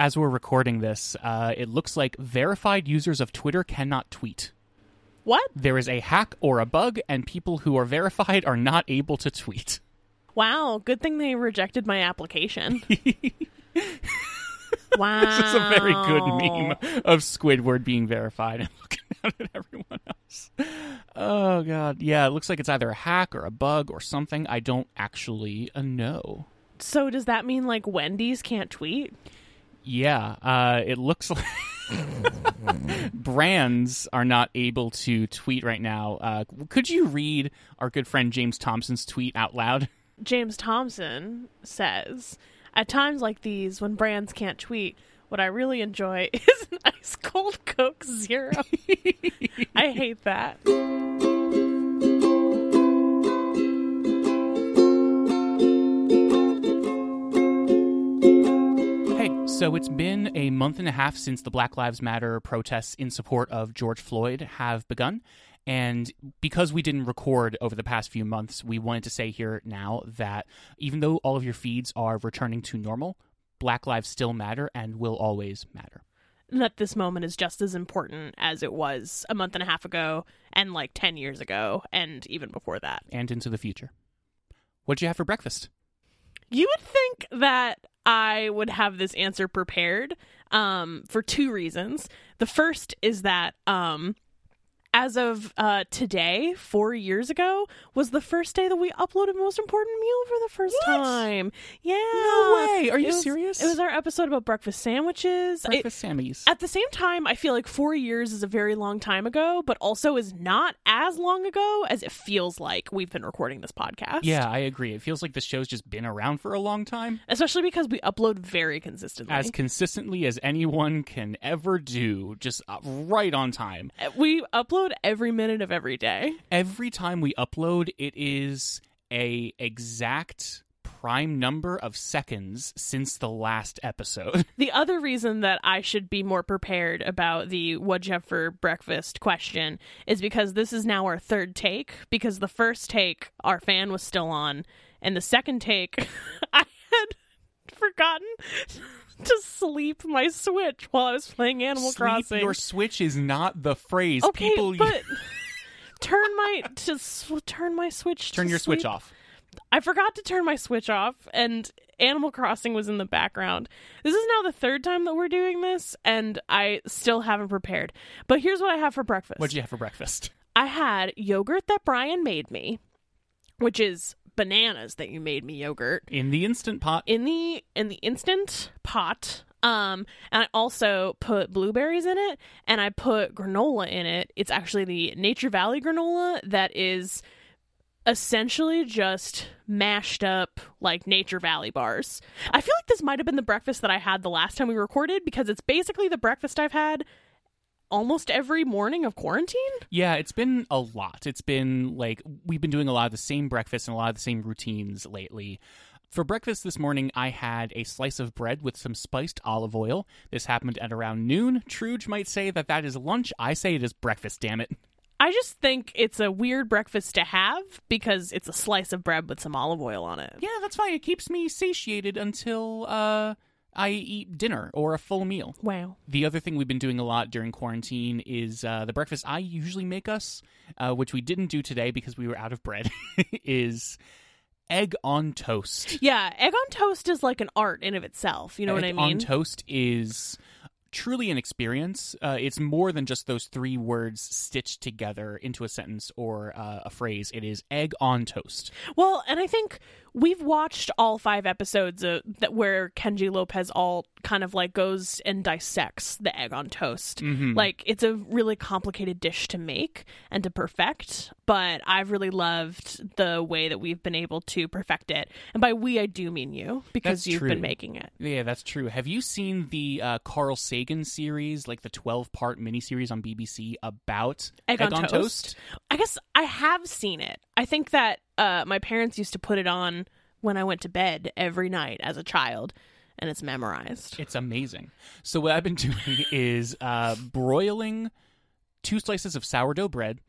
As we're recording this, uh, it looks like verified users of Twitter cannot tweet. What? There is a hack or a bug, and people who are verified are not able to tweet. Wow, good thing they rejected my application. wow. This is a very good meme of Squidward being verified and looking out at everyone else. Oh god, yeah, it looks like it's either a hack or a bug or something. I don't actually uh, know. So does that mean like Wendy's can't tweet? Yeah, uh, it looks like brands are not able to tweet right now. Uh, could you read our good friend James Thompson's tweet out loud? James Thompson says, At times like these, when brands can't tweet, what I really enjoy is an ice cold Coke Zero. I hate that. So it's been a month and a half since the Black Lives Matter protests in support of George Floyd have begun. And because we didn't record over the past few months, we wanted to say here now that even though all of your feeds are returning to normal, Black Lives still matter and will always matter. That this moment is just as important as it was a month and a half ago, and like 10 years ago, and even before that. And into the future. What'd you have for breakfast? You would think that I would have this answer prepared um, for two reasons. The first is that um, as of uh, today, four years ago, was the first day that we uploaded Most Important Meal for the first What? time. Yeah. No way. Are you It was- serious? It was our episode about breakfast sandwiches. Breakfast Sammy's. at the same time, I feel like four years is a very long time ago, but also is not as long ago as it feels like we've been recording this podcast. yeah, I agree. It feels like the show's just been around for a long time. Especially because we upload very consistently. As consistently as anyone can ever do, just uh, right on time. we upload every minute of every day. every time we upload it is a exact prime number of seconds since the last episode The other reason that I should be more prepared about the what'd you have for breakfast question is because this is now our third take. Because the first take, our fan was still on, and the second take, I had forgotten to sleep my Switch while I was playing Animal Sleep Crossing. your switch is not the phrase okay, people but turn my to turn my Switch. turn your switch off I forgot to turn my Switch off, and Animal Crossing was in the background. This is now the third time that we're doing this, and I still haven't prepared. But here's what I have for breakfast. what'd you have for breakfast I had yogurt that Brian made me, which is bananas that you made me yogurt in the instant pot in the in the instant pot. Um, and I also put blueberries in it, and I put granola in it. It's actually the Nature Valley granola that is essentially just mashed up like Nature Valley bars. I feel like this might have been the breakfast that I had the last time we recorded because it's basically the breakfast I've had almost every morning of quarantine. yeah it's been a lot it's been like we've been doing a lot of the same breakfast and a lot of the same routines lately for breakfast this morning, I had a slice of bread with some spiced olive oil. This happened at around noon. Truge might say that that is lunch. I say it is breakfast, damn it. I just think it's a weird breakfast to have because it's a slice of bread with some olive oil on it. Yeah, that's fine. It keeps me satiated until uh, I eat dinner or a full meal. Wow. The other thing we've been doing a lot during quarantine is uh, the breakfast I usually make us, uh, which we didn't do today because we were out of bread, is egg on toast. Yeah, egg on toast is like an art in of itself. You know what I mean? egg mean? on toast is truly an experience. Uh, it's more than just those three words stitched together into a sentence or uh, a phrase. It is egg on toast. well, and I think we've watched all five episodes of, that where Kenji Lopez-Alt kind of like goes and dissects the egg on toast. Mhm. Like it's a really complicated dish to make and to perfect, but I've really loved the way that we've been able to perfect it. And by we, I do mean you because That's you've true. been making it. Yeah, that's true. Have you seen the uh, Carl Sagan series, like the 12 part miniseries on BBC about Egg on Toast? I guess I have seen it. I think that uh, my parents used to put it on when I went to bed every night as a child, and it's memorized. It's amazing. So, what I've been doing is uh, broiling two slices of sourdough bread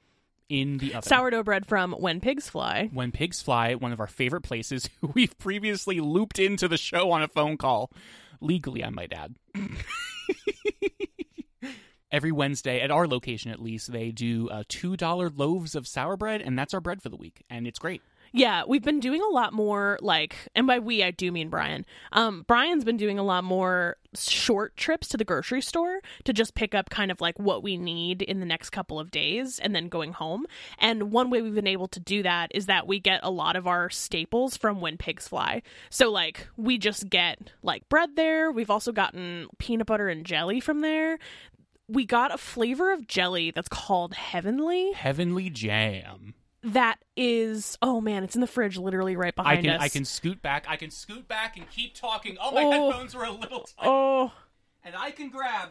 in the oven. Sourdough bread from When Pigs Fly. when pigs fly, one of our favorite places, who we've previously looped into the show on a phone call. legally, I might add. Every Wednesday, at our location at least, they do uh, $2 loaves of sour bread, and that's our bread for the week. And it's great. Yeah, we've been doing a lot more like, and by we I do mean Brian. Um, Brian's been doing a lot more short trips to the grocery store to just pick up kind of like what we need in the next couple of days, and then going home. And one way we've been able to do that is that we get a lot of our staples from When Pigs Fly. So like we just get like bread there. We've also gotten peanut butter and jelly from there. We got a flavor of jelly that's called Heavenly Heavenly Jam. that is oh man it's in the fridge literally right behind I can us I can scoot back. I can scoot back and keep talking. Oh, my Oh. headphones were a little oh. tight. oh And I can grab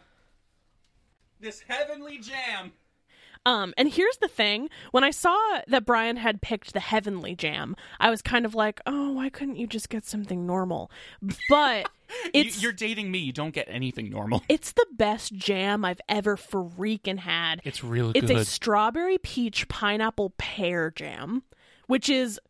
this Heavenly Jam. Um and here's the thing when i saw that brian had picked the heavenly jam i was kind of like oh why couldn't you just get something normal but You- it's You're dating me. You don't get anything normal. it's the best jam i've ever freaking had It's really it's good. a strawberry peach pineapple pear jam which is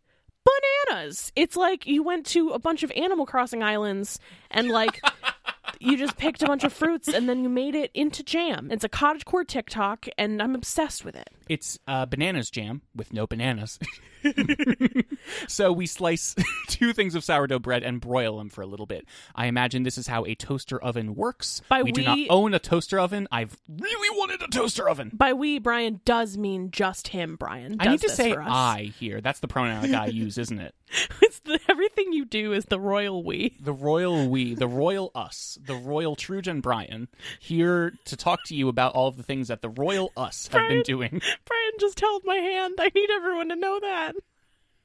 bananas it's like you went to a bunch of animal crossing islands and like you just picked a bunch of fruits and then you made it into jam it's a cottagecore tiktok and i'm obsessed with it It's uh, bananas jam with no bananas. so we slice two things of sourdough bread and broil them for a little bit. I imagine this is how a toaster oven works. By we, we do not own a toaster oven. I've really wanted a toaster oven. by we brian does mean just him brian I need to say. I here. That's the pronoun that I use, isn't it? it's the, everything you do is the royal we The royal we, the royal us, the royal Trujan Brian, here to talk to you about all of the things that the royal us have been doing. brian just held my hand i need everyone to know that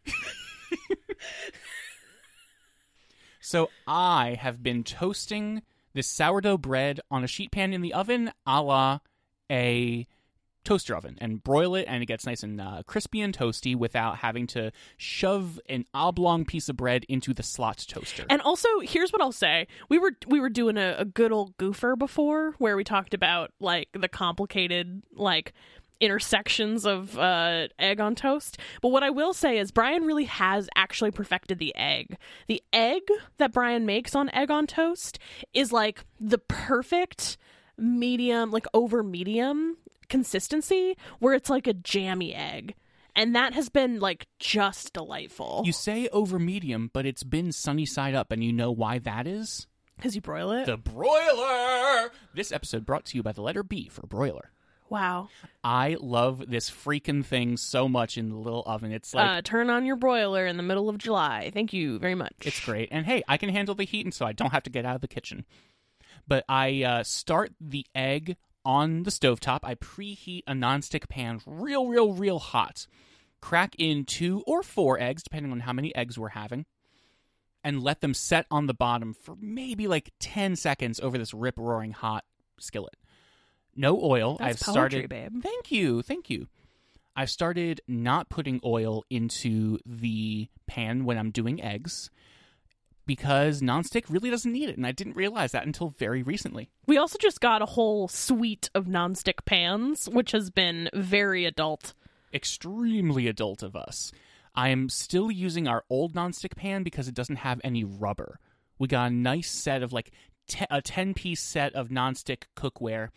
So I have been toasting this sourdough bread on a sheet pan in the oven, a la a toaster oven, and broil it, and it gets nice and uh, crispy and toasty without having to shove an oblong piece of bread into the slot toaster. And also, here's what I'll say: we were we were doing a, a good old goofer before, where we talked about like the complicated like intersections of uh, egg on toast. But what I will say is Brian really has actually perfected the egg. The egg that Brian makes on egg on toast is like the perfect medium, like over medium consistency, where it's like a jammy egg. And that has been like just delightful you say over medium, but it's been sunny side up, and you know why that is? because you broil it. The broiler! This episode brought to you by the letter B for broiler. wow. I love this freaking thing so much in the little oven. It's like uh, turn on your broiler in the middle of July. Thank you very much. It's great. And hey, I can handle the heat, and so I don't have to get out of the kitchen. But I uh, start the egg on the stovetop. I preheat a nonstick pan real, real, real hot. Crack in two or four eggs, depending on how many eggs we're having, and let them set on the bottom for maybe like 10 seconds over this rip roaring hot skillet. No oil. That's I've poetry, started. babe. Thank you. Thank you. I've started not putting oil into the pan when I'm doing eggs because nonstick really doesn't need it. And I didn't realize that until very recently. We also just got a whole suite of nonstick pans, which has been very adult. Extremely adult of us. I am still using our old nonstick pan because it doesn't have any rubber. We got a nice set of like te- a 10 piece set of nonstick cookware,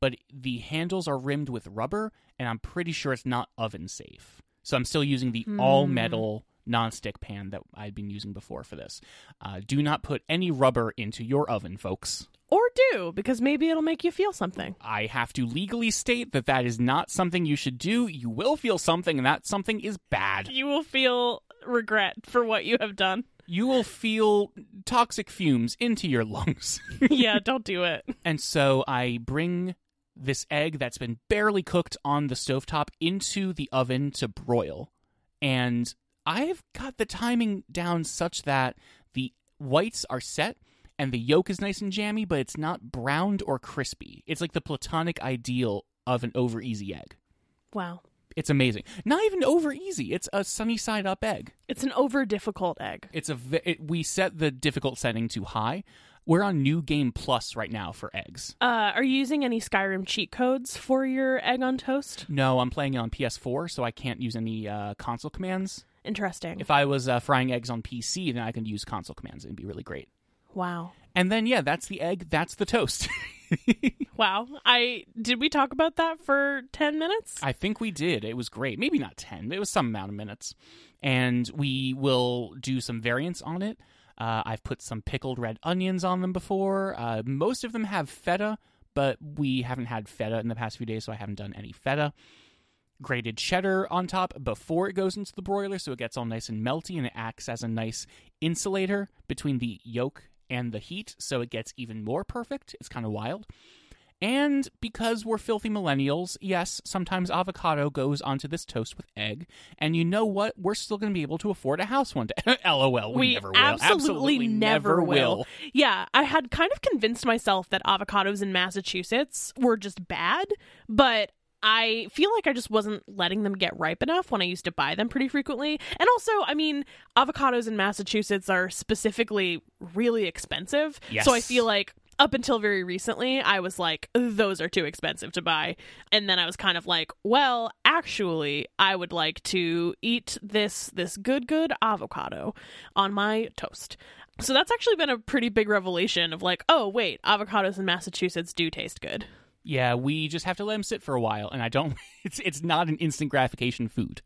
but the handles are rimmed with rubber, and I'm pretty sure it's not oven safe. So I'm still using the all hmm. metal nonstick pan that I'd been using before for this. Uh, do not put any rubber into your oven, folks. Or do, because maybe it'll make you feel something. I have to legally state that that is not something you should do. You will feel something, and that something is bad. You will feel regret for what you have done. You will feel toxic fumes into your lungs. yeah, don't do it. and so I bring this egg that's been barely cooked on the stovetop into the oven to broil. And I've got the timing down such that the whites are set and the yolk is nice and jammy, but it's not browned or crispy. It's like the platonic ideal of an over easy egg. Wow. It's amazing. Not even over easy. It's a sunny side up egg. It's an over difficult egg. It's a it, we set the difficult setting to high. We're on new game plus right now for eggs. Uh, are you using any Skyrim cheat codes for your egg on toast? No, I'm playing it on PS4, so I can't use any uh, console commands. Interesting. If I was uh, frying eggs on PC, then I could use console commands. It'd be really great. Wow. And then, yeah, that's the egg, that's the toast. Wow. I did we talk about that for 10 minutes? I think we did. It was great. Maybe not 10, but it was some amount of minutes. And we will do some variants on it. Uh, I've put some pickled red onions on them before. Uh, most of them have feta, but we haven't had feta in the past few days, so I haven't done any feta. Grated cheddar on top before it goes into the broiler, so it gets all nice and melty and it acts as a nice insulator between the yolk and the heat, so it gets even more perfect. It's kind of wild. And because we're filthy millennials, yes, sometimes avocado goes onto this toast with egg. And you know what? We're still going to be able to afford a house one day. LOL. We, we never will. absolutely, never, never will. Yeah, I had kind of convinced myself that avocados in Massachusetts were just bad, but I feel like I just wasn't letting them get ripe enough when I used to buy them pretty frequently. And also, I mean, avocados in Massachusetts are specifically really expensive. Yes. So I feel like up until very recently, I was like, those are too expensive to buy. And then I was kind of like, well, actually, I would like to eat this this good good avocado on my toast. So that's actually been a pretty big revelation of like, oh wait, avocados in Massachusetts do taste good. Yeah, we just have to let them sit for a while. And I don't, it's, it's not an instant gratification food.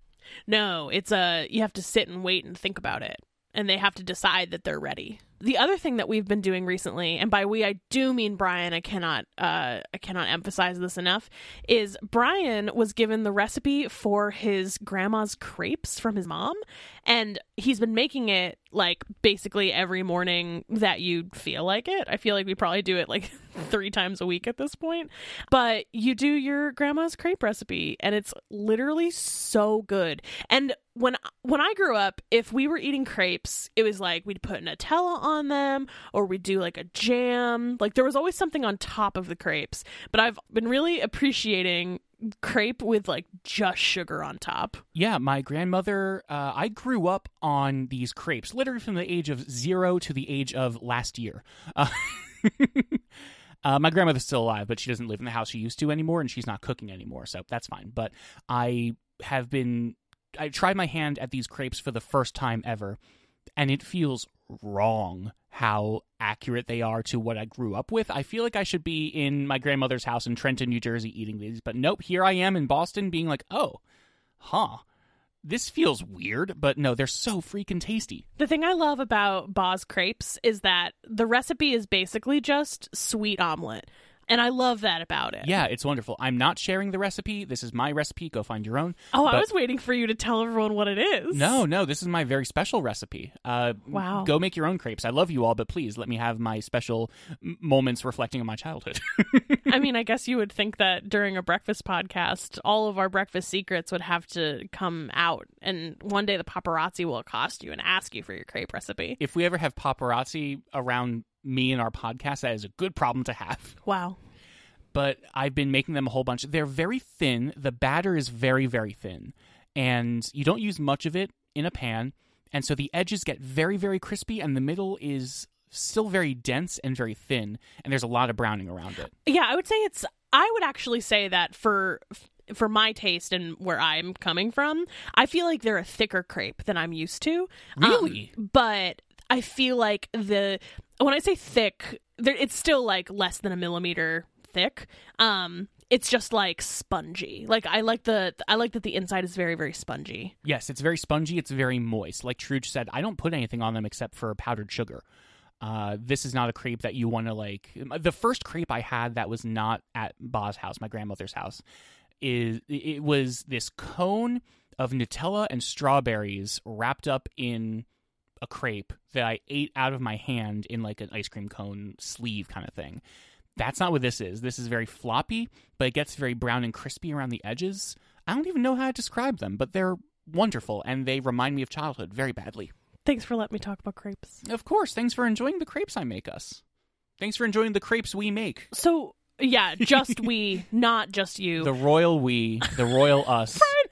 No, it's a you have to sit and wait and think about it, and they have to decide that they're ready. The other thing that we've been doing recently, and by we I do mean Brian, I cannot uh I cannot emphasize this enough, is Brian was given the recipe for his grandma's crepes from his mom, and he's been making it like basically every morning that you feel like it. I feel like we probably do it like three times a week at this point. But you do your grandma's crepe recipe and it's literally so good. And when when I grew up, if we were eating crepes, it was like we'd put Nutella on them or we'd do like a jam. Like there was always something on top of the crepes. But I've been really appreciating crepe with like just sugar on top. Yeah, my grandmother, uh, I grew up on these crepes, literally from the age of zero to the age of last year. Uh, uh, my grandmother's still alive, but she doesn't live in the house she used to anymore, and she's not cooking anymore, so that's fine. But I have been, I tried my hand at these crepes for the first time ever, and it feels wrong how accurate they are to what I grew up with. I feel like I should be in my grandmother's house in Trenton, New Jersey eating these, but nope, here I am in Boston being like, oh, huh. This feels weird, but no, they're so freaking tasty. The thing I love about Boz crepes is that the recipe is basically just sweet omelet. And I love that about it. Yeah, it's wonderful. I'm not sharing the recipe. This is my recipe. Go find your own. Oh, I was waiting for you to tell everyone what it is. No, no, this is my very special recipe. Uh, Wow. Go make your own crepes. I love you all, but please let me have my special m- moments reflecting on my childhood. I mean, I guess you would think that during a breakfast podcast, all of our breakfast secrets would have to come out, and one day the paparazzi will accost you and ask you for your crepe recipe. if we ever have paparazzi around me and our podcast, that is a good problem to have. Wow. but I've been making them a whole bunch. They're very thin. The batter is very, very thin. And you don't use much of it in a pan. And so the edges get very, very crispy, and the middle is still very dense and very thin. And there's a lot of browning around it. Yeah, I would say it's. I would actually say that for for my taste and where I'm coming from, I feel like they're a thicker crepe than I'm used to. Um, Really? but I feel like the when I say thick, there, it's still like less than a millimeter thick. Um, it's just like spongy. Like I like the I like that the inside is very very spongy. Yes, it's very spongy. It's very moist. Like Truge said, I don't put anything on them except for powdered sugar. Uh, this is not a crepe that you want to like. The first crepe I had that was not at Ba's house, my grandmother's house, is it was this cone of Nutella and strawberries wrapped up in a crepe that I ate out of my hand in like an ice cream cone sleeve kind of thing. That's not what this is. This is very floppy, but it gets very brown and crispy around the edges. I don't even know how to describe them, but they're wonderful and they remind me of childhood very badly. Thanks for letting me talk about crepes. Of course, thanks for enjoying the crepes I make us. Thanks for enjoying the crepes we make. So yeah, just we, not just you. The royal we, the royal us.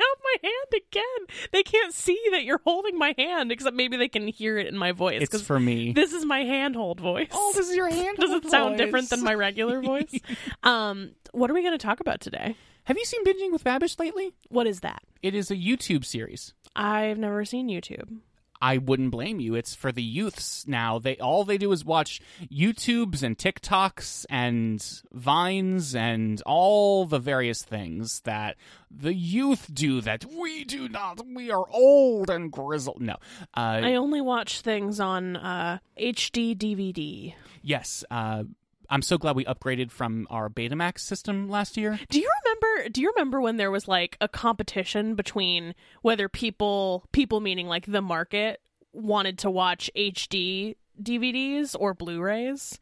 Brian, help my hand again. They can't see that you're holding my hand, except maybe they can hear it in my voice. It's 'cause for me. this is my handhold voice. Oh, this is your hand. Does it sound different than my regular voice? um, what are we going to talk about today? Have you seen Binging with Babish lately? What is that? It is a YouTube series. I've never seen YouTube. I wouldn't blame you. It's for the youths now. They all they do is watch YouTubes and TikToks and Vines and all the various things that the youth do that we do not. We are old and grizzled. No. Uh, I only watch things on uh, HD DVD. yes. Uh, I'm so glad we upgraded from our Betamax system last year. Do you remember do you remember when there was like a competition between whether people people meaning like the market wanted to watch HD DVDs or Blu-rays?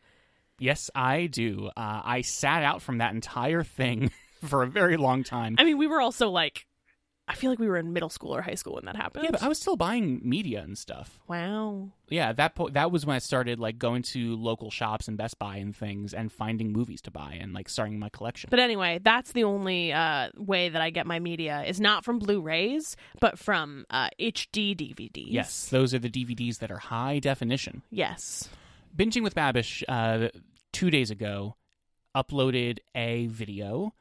Yes, I do. Uh, I sat out from that entire thing for a very long time. I mean, we were also like I feel like we were in middle school or high school when that happened. Yeah, but I was still buying media and stuff. wow. Yeah, at that po- that was when I started like going to local shops and Best Buy and things and finding movies to buy and like starting my collection. But anyway, that's the only uh, way that I get my media is not from Blu-rays, but from uh, HD DVDs. yes, those are the DVDs that are high definition. Yes. Binging with Babish uh, two days ago uploaded a video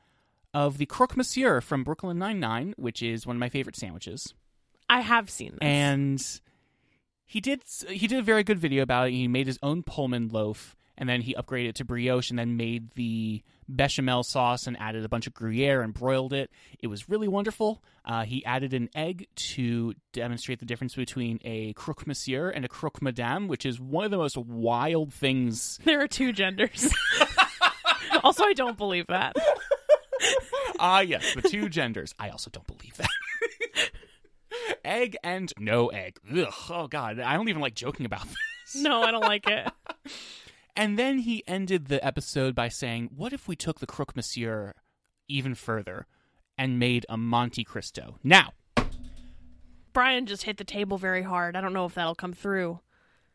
of the croque monsieur from Brooklyn Nine Nine, which is one of my favorite sandwiches. I have seen this. and he did he did a very good video about it. He made his own Pullman loaf, and then he upgraded it to brioche, and then made the bechamel sauce and added a bunch of Gruyere and broiled it. It was really wonderful. Uh, he added an egg to demonstrate the difference between a croque monsieur and a croque madame, which is one of the most wild things. there are two genders. also, I don't believe that. Ah, yes, the two genders. I also don't believe that. egg and no egg. Ugh, oh God, I don't even like joking about this. No, I don't like it. And then he ended the episode by saying, What if we took the Croque Monsieur even further and made a Monte Cristo? Now, Brian just hit the table very hard. I don't know if that'll come through.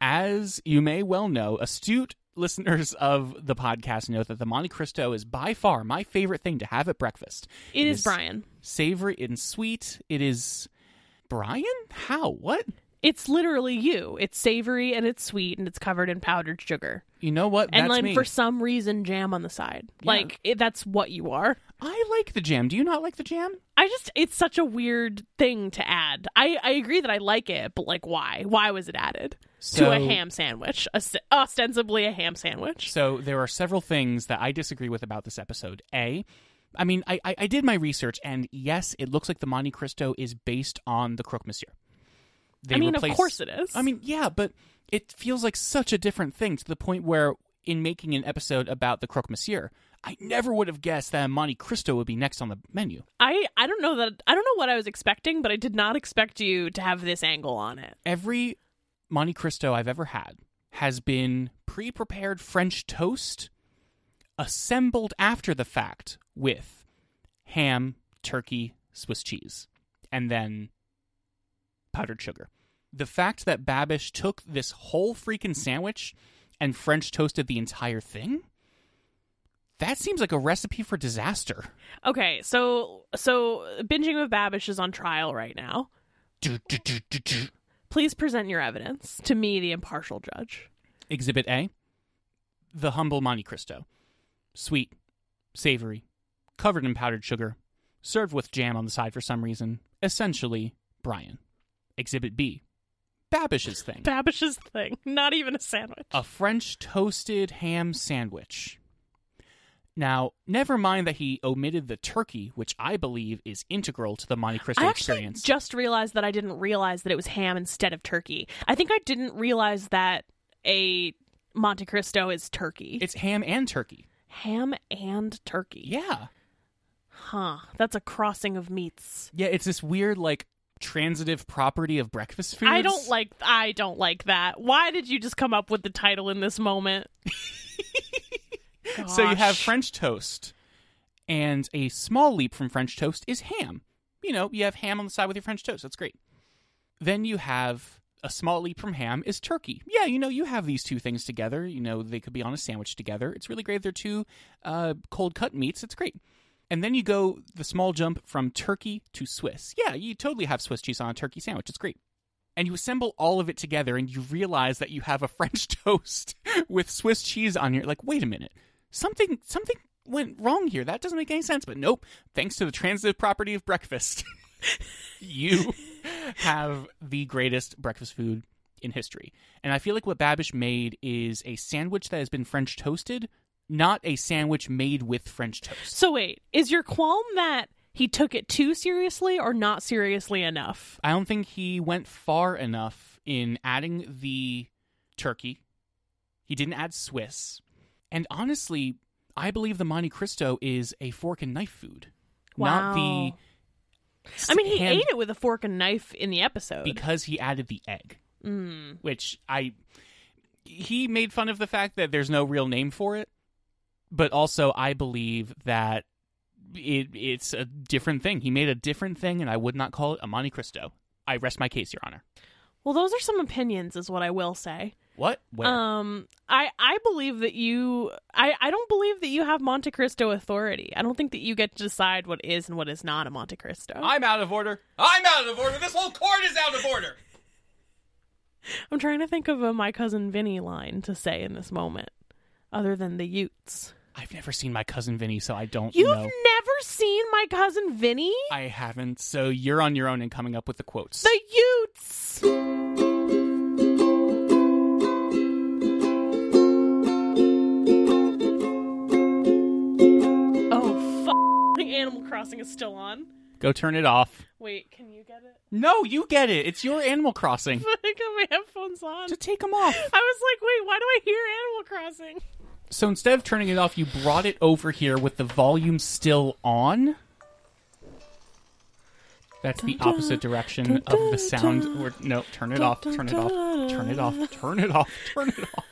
as you may well know, astute listeners of the podcast know that the Monte Cristo is by far my favorite thing to have at breakfast. It is is- Brian. Savory and sweet. It is. Brian? How? What? It's literally you. It's savory and it's sweet and it's covered in powdered sugar. You know what? and That's like me. for some reason jam on the side. Yeah. Like it, that's what you are. I like the jam. Do you not like the jam? I just it's such a weird thing to add. I I agree that I like it, but like why? Why was it added to a ham sandwich? Ost- ostensibly a ham sandwich. So there are several things that I disagree with about this episode. A, I mean, I, I, I did my research, and yes, it looks like the Monte Cristo is based on the Croque Monsieur. They I mean, replace- of course it is. I mean, yeah, but it feels like such a different thing to the point where, in making an episode about the Croque Monsieur, I never would have guessed that Monte Cristo would be next on the menu. I I don't know that I don't know what I was expecting, but I did not expect you to have this angle on it. Every Monte Cristo I've ever had has been pre prepared French toast assembled after the fact with ham, turkey, Swiss cheese, and then powdered sugar. The fact that Babish took this whole freaking sandwich and French toasted the entire thing? That seems like a recipe for disaster. Okay, so so binging with Babish is on trial right now. Please present your evidence to me, the impartial judge. Exhibit A The humble Monte Cristo. Sweet, savory, covered in powdered sugar, served with jam on the side for some reason. Essentially, Brian. Exhibit B Babish's thing. Babish's thing, not even a sandwich. a French toasted ham sandwich. Now, never mind that he omitted the turkey, which I believe is integral to the Monte Cristo I actually experience. just realized that I didn't realize that it was ham instead of turkey. I think I didn't realize that a Monte Cristo is turkey. it's ham and turkey. ham and turkey. Yeah. Huh. That's a crossing of meats. Yeah, it's this weird, like, transitive property of breakfast foods. I don't like I don't like that. Why did you just come up with the title in this moment? So you have French toast, and a small leap from French toast is ham. You know, you have ham on the side with your French toast. That's great. Then you have a small leap from ham is turkey. Yeah, you know, you have these two things together. You know, they could be on a sandwich together. It's really great. They're two uh, cold cut meats. It's great. And then you go the small jump from turkey to Swiss. Yeah, you totally have Swiss cheese on a turkey sandwich. It's great. And you assemble all of it together and you realize that you have a French toast with Swiss cheese on here. Like, wait a minute. Something something went wrong here. That doesn't make any sense. But nope. Thanks to the transitive property of breakfast. you have the greatest breakfast food in history. And I feel like what Babish made is a sandwich that has been French toasted, not a sandwich made with French toast. So wait, is your qualm that he took it too seriously or not seriously enough? I don't think he went far enough in adding the turkey. He didn't add Swiss. And honestly, I believe the Monte Cristo is a fork and knife food, not the. I mean, he ate it with a fork and knife in the episode. because he added the egg, Mm. which I. He made fun of the fact that there's no real name for it, but also I believe that it it's a different thing. He made a different thing, and I would not call it a Monte Cristo. I rest my case, Your Honor. Well, those are some opinions, is what I will say. What? Where? Um, I I believe that you. I I don't believe that you have Monte Cristo authority. I don't think that you get to decide what is and what is not a Monte Cristo. I'm out of order. I'm out of order. This whole court is out of order. I'm trying to think of a my cousin Vinny line to say in this moment, other than the Utes. I've never seen my cousin Vinny, so I don't You've know. never seen my cousin Vinny? I haven't. So you're on your own in coming up with the quotes. The Utes. Crossing is still on. Go turn it off. Wait, can you get it? No, you get it. It's your Animal Crossing. I got my headphones on. Just take them off. I was like, wait, why do I hear Animal Crossing? So instead of turning it off, you brought it over here with the volume still on. That's the opposite direction of the sound. Or, no, turn it off. Turn it off. Turn it off. Turn it off. Turn it off.